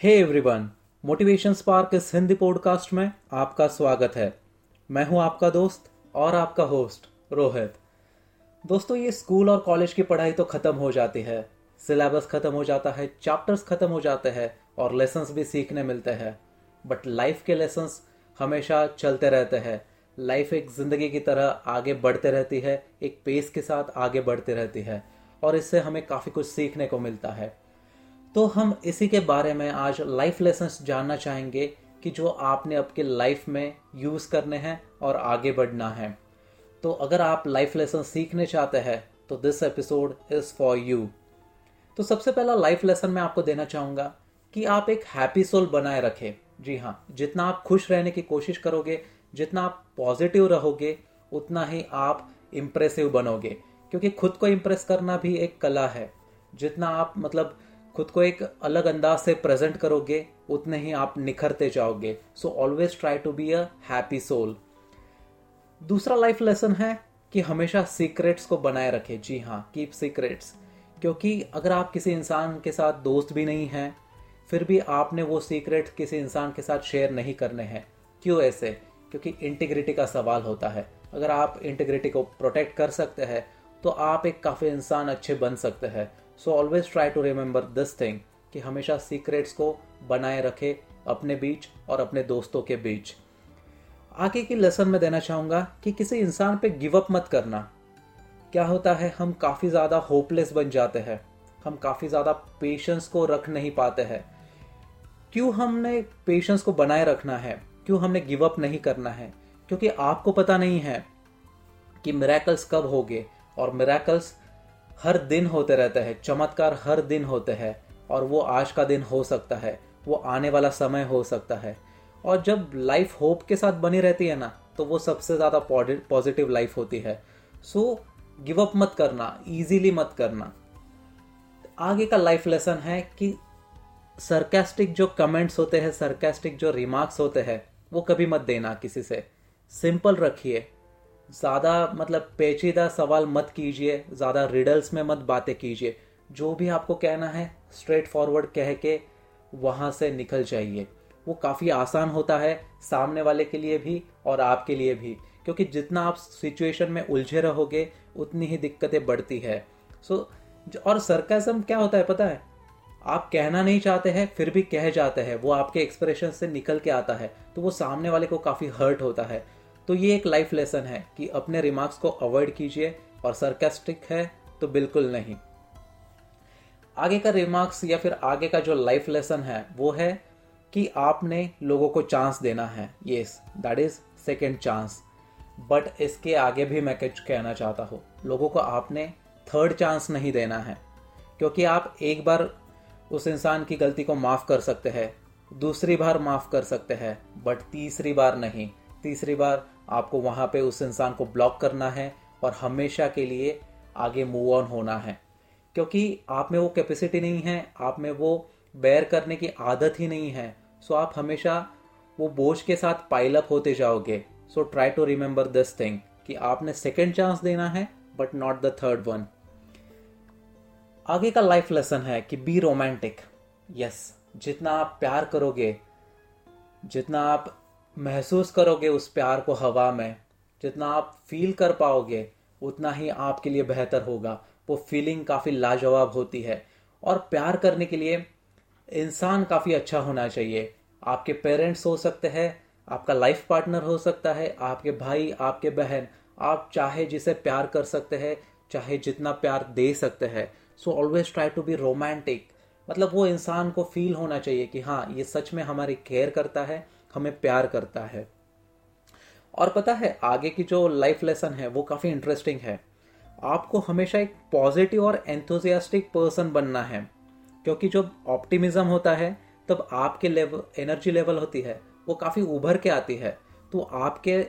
Hey everyone motivation spark इस Hindi podcast में आपका स्वागत है। मैं हूँ आपका दोस्त और आपका होस्ट रोहित। दोस्तों, ये स्कूल और कॉलेज की पढ़ाई तो खत्म हो जाती है। सिलेबस खत्म हो जाता है चैप्टर्स खत्म हो जाते हैं और लेसन्स भी सीखने मिलते हैं। बट लाइफ के लेसन्स हमेशा चलते रहते हैं। लाइफ एक ज़िंदगी की तरह आगे बढ़ते रहती है, एक पेस के साथ आगे बढ़ती रहती है और इससे हमें काफ़ी कुछ सीखने को मिलता है। तो हम इसी के बारे में आज लाइफ लेसन जानना चाहेंगे कि जो आपने आपके लाइफ में यूज़ करने हैं और आगे बढ़ना है। तो अगर आप लाइफ लेसन सीखने चाहते हैं तो this episode is for you तो सबसे पहला लाइफ लेसन मैं आपको देना चाहूँगा कि आप एक हैप्पी सोल बनाए रखें। जी हाँ जितना आप खुश रहने की कोशिश करोगे, जितना आप पॉजिटिव रहोगे, उतना ही आप इम्प्रेसिव बनोगे। क्योंकि खुद को इम्प्रेस करना भी एक कला है। जितना आप मतलब खुद को एक अलग अंदाज से प्रेजेंट करोगे, उतने ही आप निखरते जाओगे। So always try to be a happy soul दूसरा लाइफ लेसन है कि हमेशा सीक्रेट्स को बनाए रखे। जी हाँ कीप सीक्रेट्स क्योंकि अगर आप किसी इंसान के साथ दोस्त भी नहीं हैं, फिर भी आपने वो सीक्रेट किसी इंसान के साथ शेयर नहीं करने हैं। क्यों ऐसे? क्योंकि इंटीग्रिटी का सवाल होता है। अगर आप इंटीग्रिटी को प्रोटेक्ट कर सकते हैं तो आप एक काफ़ी इंसान अच्छे बन सकते हैं। So always try to remember this thing कि हमेशा सीक्रेट्स को बनाए रखे अपने बीच और अपने दोस्तों के बीच। आगे की लेसन में देना चाहूँगा कि किसी इंसान पे गिव अप मत करना। क्या होता है, हम काफ़ी ज़्यादा होपलेस बन जाते हैं। हम काफ़ी ज़्यादा पेशेंस को रख नहीं पाते हैं। क्यों हमने पेशेंस को बनाए रखना है? क्यों हमने गिव अप नहीं करना है? क्योंकि आपको पता नहीं है कि मेरेकल्स कब होंगे और मेरेकल्स हर दिन होते रहते हैं, चमत्कार हर दिन होते हैं और वो आज का दिन हो सकता है, वो आने वाला समय हो सकता है। और जब लाइफ होप के साथ बनी रहती है ना तो वो सबसे ज़्यादा पॉजिटिव लाइफ होती है। सो गिव अप मत करना इजीली मत करना। आगे का लाइफ लेसन है कि सरकास्टिक जो कमेंट्स होते हैं सरकास्टिक जो रिमार्क्स होते हैं, वो कभी मत देना किसी से। सिंपल रखिए। ज़्यादा मतलब पेचीदा सवाल मत कीजिए ज़्यादा रिडल्स में मत बातें कीजिए। जो भी आपको कहना है स्ट्रेट फॉरवर्ड कह के वहाँ से निकल जाइए। वो काफ़ी आसान होता है सामने वाले के लिए भी और आपके लिए भी क्योंकि जितना आप सिचुएशन में उलझे रहोगे उतनी ही दिक्कतें बढ़ती है। सो so, और सरकाजम क्या होता है पता है? आप कहना नहीं चाहते हैं फिर भी कह जाते हैं। वो आपके एक्सप्रेशन से निकल के आता है। तो वो सामने वाले को काफ़ी हर्ट होता है। तो ये एक लाइफ लेसन है कि अपने रिमार्क्स को अवॉइड कीजिए और सरकेस्टिक है तो बिल्कुल नहीं। आगे का रिमार्क्स या फिर आगे का जो लाइफ लेसन है, वो है कि आपने लोगों को चांस देना है। Yes that is second chance but इसके आगे भी मैं कुछ कहना चाहता हूँ। लोगों को आपने थर्ड चांस नहीं देना है। क्योंकि आप एक बार उस इंसान की गलती को माफ़ कर सकते हैं, दूसरी बार माफ़ कर सकते हैं बट तीसरी बार नहीं। तीसरी बार आपको वहाँ पे उस इंसान को ब्लॉक करना है और हमेशा के लिए आगे मूव ऑन होना है। क्योंकि आप में वो कैपेसिटी नहीं है, आप में वो बेयर करने की आदत ही नहीं है। सो आप हमेशा वो बोझ के साथ पाइलअप होते जाओगे। So try to remember this thing कि आपने सेकेंड चांस देना है but not the third one आगे का लाइफ लेसन है कि बी रोमांटिक यस जितना आप प्यार करोगे, जितना आप महसूस करोगे उस प्यार को हवा में, जितना आप फील कर पाओगे, उतना ही आपके लिए बेहतर होगा। वो फीलिंग काफ़ी लाजवाब होती है। और प्यार करने के लिए इंसान काफ़ी अच्छा होना चाहिए। आपके पेरेंट्स हो सकते हैं, आपका लाइफ पार्टनर हो सकता है, आपके भाई, आपके बहन, आप चाहे जिसे प्यार कर सकते हैं, चाहे जितना प्यार दे सकते हैं। So always try to be romantic मतलब वो इंसान को फील होना चाहिए कि हाँ ये सच में हमारी केयर करता है हमें प्यार करता है। और पता है, आगे की जो लाइफ लेसन है, वो काफ़ी इंटरेस्टिंग है। आपको हमेशा एक पॉजिटिव और एंथोजियास्टिक पर्सन बनना है। क्योंकि जब ऑप्टिमिज्म होता है, तब आपके लेवल एनर्जी लेवल होती है, वो काफ़ी उभर के आती है। तो आपके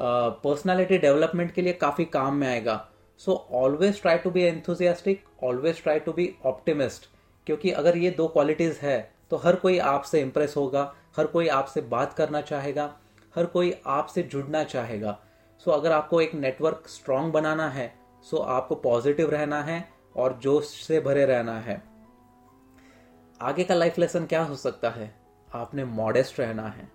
पर्सनालिटी डेवलपमेंट के लिए काफ़ी काम में आएगा। So always try to be enthusiastic always try to be optimist क्योंकि अगर ये दो क्वालिटीज़ है तो हर कोई आपसे इंप्रेस होगा हर कोई आपसे बात करना चाहेगा हर कोई आपसे जुड़ना चाहेगा। सो so, अगर आपको एक नेटवर्क स्ट्रांग बनाना है सो so आपको पॉजिटिव रहना है और जोश से भरे रहना है। आगे का लाइफ लेसन क्या हो सकता है? आपने मॉडेस्ट रहना है।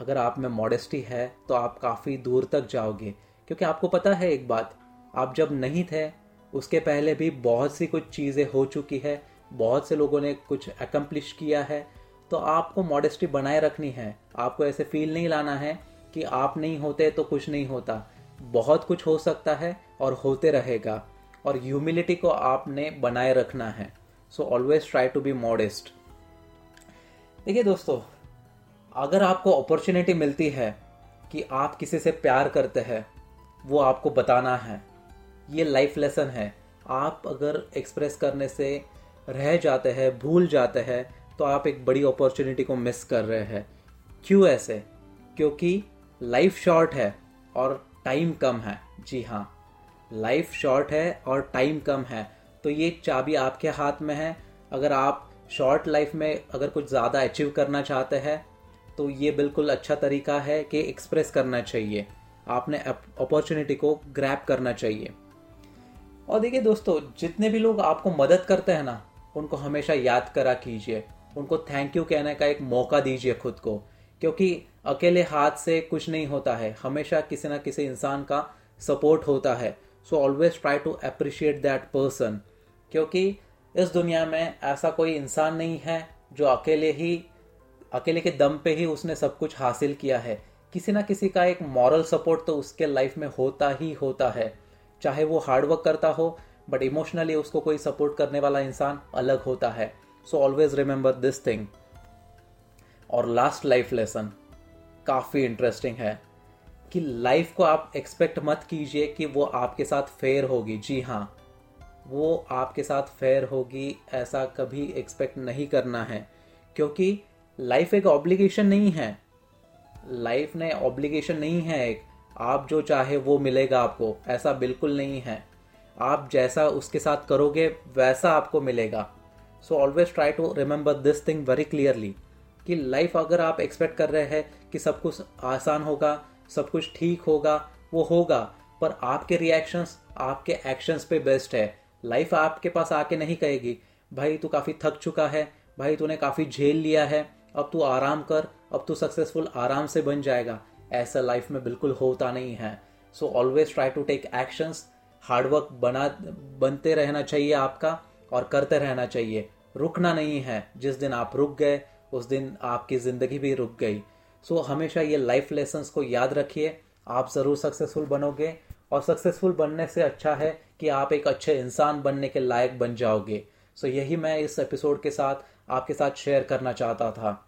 अगर आप में मॉडेस्टी है तो आप काफ़ी दूर तक जाओगे। क्योंकि आपको पता है एक बात आप जब नहीं थे उसके पहले भी बहुत सी कुछ चीज़ें हो चुकी है बहुत से लोगों ने कुछ एकम्प्लिश किया है तो आपको मॉडेस्टी बनाए रखनी है। आपको ऐसे फील नहीं लाना है कि आप नहीं होते तो कुछ नहीं होता। बहुत कुछ हो सकता है और होते रहेगा, और ह्यूमिलिटी को आपने बनाए रखना है। So always try to be modest देखिए दोस्तों, अगर आपको अपॉर्चुनिटी मिलती है कि आप किसी से प्यार करते हैं, वो आपको बताना है। ये लाइफ लेसन है। आप अगर एक्सप्रेस करने से रह जाते हैं, भूल जाते हैं तो आप एक बड़ी अपॉर्चुनिटी को मिस कर रहे हैं। क्यों ऐसे? क्योंकि लाइफ शॉर्ट है और टाइम कम है। जी हाँ लाइफ शॉर्ट है और टाइम कम है। तो ये चाबी आपके हाथ में है। अगर आप शॉर्ट लाइफ में अगर कुछ ज़्यादा अचीव करना चाहते हैं तो ये बिल्कुल अच्छा तरीका है कि एक्सप्रेस करना चाहिए। आपने अपॉर्चुनिटी को ग्रैप करना चाहिए। और देखिए दोस्तों, जितने भी लोग आपको मदद करते हैं ना उनको हमेशा याद करा कीजिए। उनको थैंक यू कहने का एक मौका दीजिए खुद को। क्योंकि अकेले हाथ से कुछ नहीं होता है। हमेशा किसी ना किसी इंसान का सपोर्ट होता है। So always try to appreciate that person क्योंकि इस दुनिया में ऐसा कोई इंसान नहीं है जो अकेले ही, अकेले के दम पे ही उसने सब कुछ हासिल किया है। किसी ना किसी का एक मॉरल सपोर्ट तो उसके लाइफ में होता ही होता है। चाहे वो हार्डवर्क करता हो बट इमोशनली उसको कोई सपोर्ट करने वाला इंसान अलग होता है। So always remember this thing और लास्ट लाइफ लेसन काफ़ी इंटरेस्टिंग है कि लाइफ को आप एक्सपेक्ट मत कीजिए कि वो आपके साथ फेयर होगी। जी हाँ वो आपके साथ फेयर होगी ऐसा कभी एक्सपेक्ट नहीं करना है। क्योंकि लाइफ एक ऑब्लिगेशन नहीं है। लाइफ ने ऑब्लिगेशन नहीं है एक। आप जो चाहे वो मिलेगा आपको, ऐसा बिल्कुल नहीं है। आप जैसा उसके साथ करोगे, वैसा आपको मिलेगा। So always try to remember this thing very clearly कि लाइफ अगर आप एक्सपेक्ट कर रहे हैं कि सब कुछ आसान होगा, सब कुछ ठीक होगा, वो होगा, पर आपके रिएक्शंस आपके एक्शंस पे बेस्ट है। लाइफ आपके पास आके नहीं कहेगी, भाई तू काफ़ी थक चुका है, भाई तूने काफ़ी झेल लिया है, अब तू आराम कर, अब तू सक्सेसफुल आराम से बन जाएगा। ऐसा लाइफ में बिल्कुल होता नहीं है। So always try to take actions hard work बना बनते रहना चाहिए आपका और करते रहना चाहिए। रुकना नहीं है। जिस दिन आप रुक गए उस दिन आपकी ज़िंदगी भी रुक गई। सो so, हमेशा ये लाइफ लेसन्स को याद रखिए। आप ज़रूर सक्सेसफुल बनोगे और सक्सेसफुल बनने से अच्छा है कि आप एक अच्छे इंसान बनने के लायक बन जाओगे। सो so, यही मैं इस एपिसोड के साथ आपके साथ शेयर करना चाहता था।